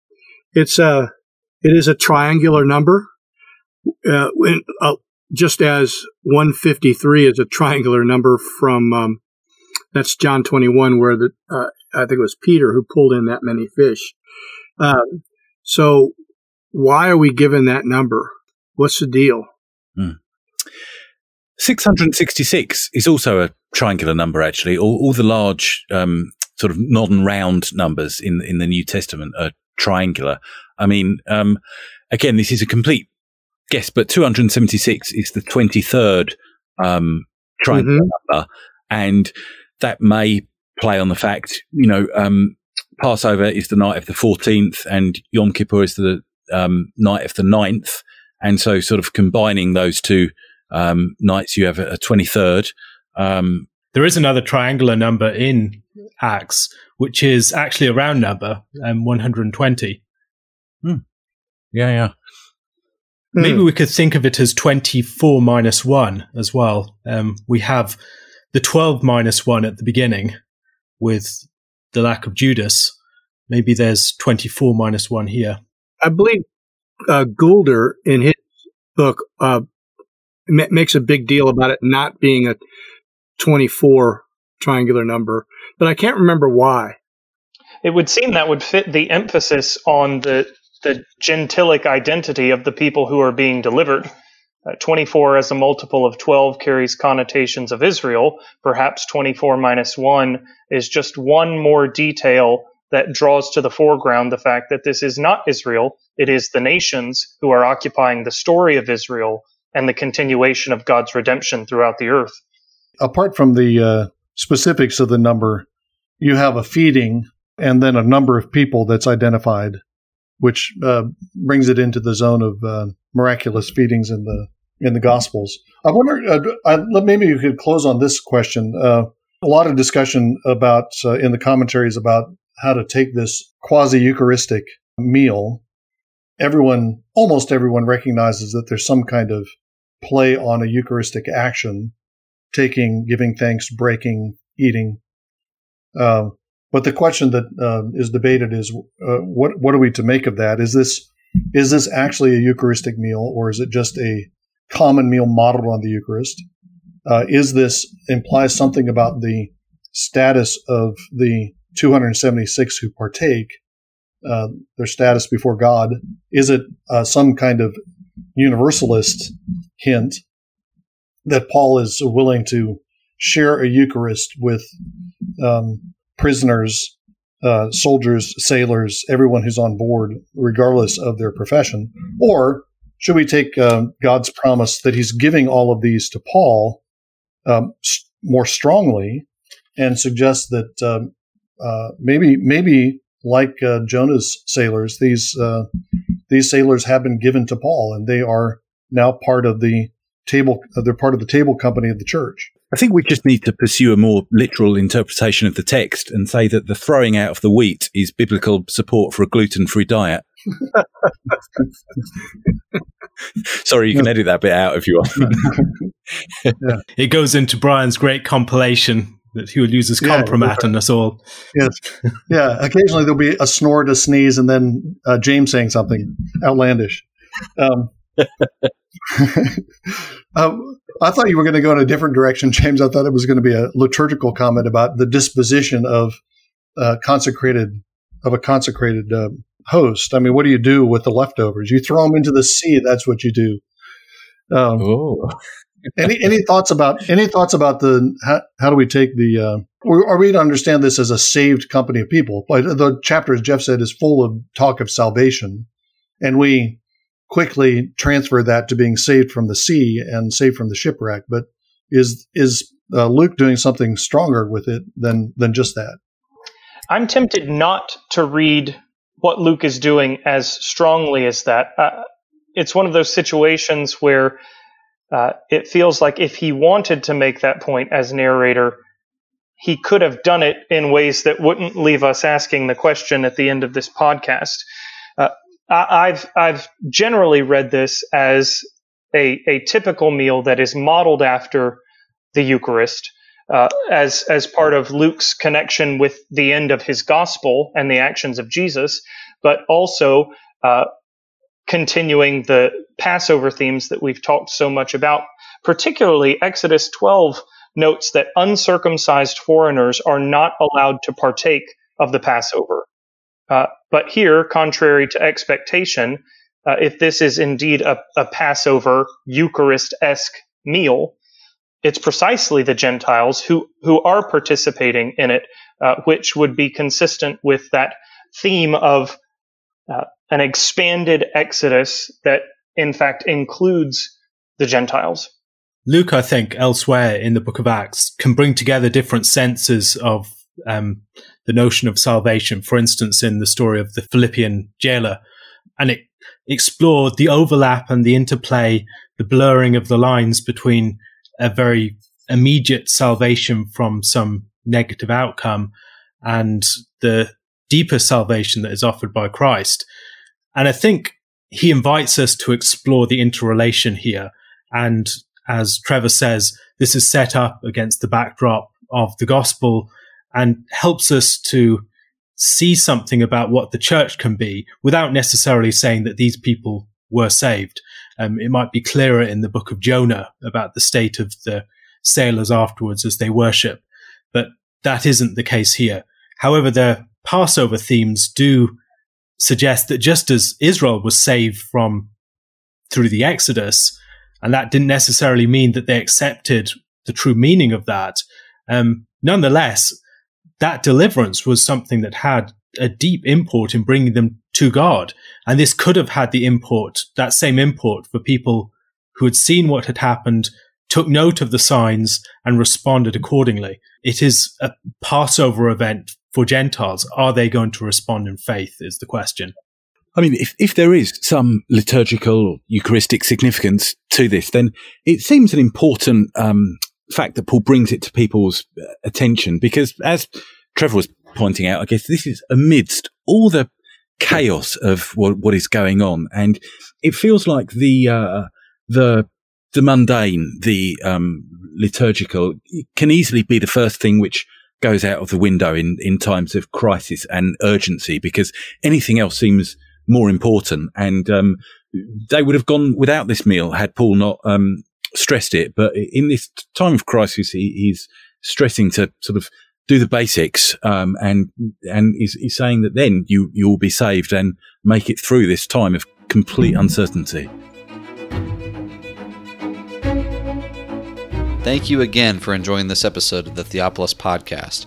it's a, it is a triangular number. Uh, when, uh, just as 153 is a triangular number from, um, that's John 21, where the, uh, I think it was Peter who pulled in that many fish. Um, so why are we given that number? What's the deal? Hmm. 666 is also a triangular number, actually. All, all the large, um, sort of non-round numbers in, in the New Testament are triangular. I mean, um, again, this is a complete guess, but 276 is the 23rd, um, triangular mm-hmm. number. And that may play on the fact, you know, um, Passover is the night of the 14th and Yom Kippur is the, um, night of the 9th. And so sort of combining those two, um, nights, you have a, 23rd. Um, there is another triangular number in Acts, which is actually a round number, um, 120. Hmm. Yeah, yeah. Maybe hmm. we could think of it as 24 minus 1 as well. Um, we have the 12 minus 1 at the beginning with the lack of Judas. Maybe there's 24 minus 1 here. I believe uh, Goulder in his book uh, m- makes a big deal about it not being a 24 triangular number, but I can't remember why. It would seem that would fit the emphasis on the the gentilic identity of the people who are being delivered. Uh, 24 as a multiple of 12 carries connotations of Israel. Perhaps 24 minus 1 is just one more detail that draws to the foreground the fact that this is not Israel, it is the nations who are occupying the story of Israel and the continuation of God's redemption throughout the earth. Apart from the uh, specifics of the number, you have a feeding and then a number of people that's identified, which uh, brings it into the zone of uh, miraculous feedings in the in the Gospels. I wonder, uh, I, maybe you could close on this question. Uh, a lot of discussion about uh, in the commentaries about how to take this quasi Eucharistic meal. Everyone, almost everyone, recognizes that there's some kind of play on a Eucharistic action, taking, giving thanks, breaking, eating. Uh, but the question that uh, is debated is uh, what what are we to make of that? Is this is this actually a Eucharistic meal, or is it just a common meal modeled on the Eucharist? Uh, is this implies something about the status of the 276 who partake, uh, their status before God? Is it uh, some kind of universalist hint that Paul is willing to share a Eucharist with um, prisoners, uh, soldiers, sailors, everyone who's on board, regardless of their profession? Or should we take uh, God's promise that He's giving all of these to Paul um, more strongly and suggest that um, uh, maybe maybe like uh, Jonah's sailors, these uh, these sailors have been given to Paul, and they are now part of the table. They're part of the table company of the church. I think we just need to pursue a more literal interpretation of the text and say that the throwing out of the wheat is biblical support for a gluten free diet. <laughs> Sorry, you can edit that bit out if you want. <laughs> yeah. It goes into Brian's great compilation that he would use as compromat yeah, on us all. Yes. Yeah. Occasionally there'll be a snort, a sneeze, and then uh, James saying something outlandish. Um, <laughs> um, I thought you were going to go in a different direction, James. I thought it was going to be a liturgical comment about the disposition of uh, consecrated of a consecrated uh, host. I mean, what do you do with the leftovers? You throw them into the sea. That's what you do. Um, oh. <laughs> any any thoughts about any thoughts about the how, how do we take the uh, are we to understand this as a saved company of people? But the chapter, as Jeff said, is full of talk of salvation, and we quickly transfer that to being saved from the sea and saved from the shipwreck. But is is uh, Luke doing something stronger with it than than just that? I'm tempted not to read what Luke is doing as strongly as that. Uh, it's one of those situations where uh, it feels like if he wanted to make that point as narrator, he could have done it in ways that wouldn't leave us asking the question at the end of this podcast. I've I've generally read this as a, a typical meal that is modeled after the Eucharist, uh, as as part of Luke's connection with the end of his gospel and the actions of Jesus, but also uh, continuing the Passover themes that we've talked so much about. Particularly, Exodus 12 notes that uncircumcised foreigners are not allowed to partake of the Passover. Uh, but here, contrary to expectation, uh, if this is indeed a, a Passover Eucharist esque meal, it's precisely the Gentiles who, who are participating in it, uh, which would be consistent with that theme of uh, an expanded Exodus that, in fact, includes the Gentiles. Luke, I think, elsewhere in the book of Acts, can bring together different senses of um, the notion of salvation. For instance, in the story of the Philippian jailer, and it explored the overlap and the interplay, the blurring of the lines between a very immediate salvation from some negative outcome and the deeper salvation that is offered by Christ. And I think he invites us to explore the interrelation here. And as Trevor says, this is set up against the backdrop of the gospel and helps us to see something about what the church can be without necessarily saying that these people were saved. Um, it might be clearer in the book of Jonah about the state of the sailors afterwards as they worship, but that isn't the case here. However, the Passover themes do suggest that just as Israel was saved from through the Exodus, and that didn't necessarily mean that they accepted the true meaning of that. Um, nonetheless, that deliverance was something that had a deep import in bringing them to God. And this could have had the import, that same import for people who had seen what had happened, took note of the signs and responded accordingly. It is a Passover event for Gentiles. Are they going to respond in faith is the question. I mean, if, if there is some liturgical or Eucharistic significance to this, then it seems an important um, fact that Paul brings it to people's uh, attention because, as Trevor was pointing out, I guess this is amidst all the chaos of what, what is going on, and it feels like the uh, the the mundane, the um, liturgical, can easily be the first thing which goes out of the window in, in times of crisis and urgency because anything else seems more important. And um, they would have gone without this meal had Paul not um, stressed it. But in this time of crisis, he, he's stressing to sort of do the basics, um, and and he's, he's saying that then you you will be saved and make it through this time of complete uncertainty. Thank you again for enjoying this episode of the Theopolis podcast.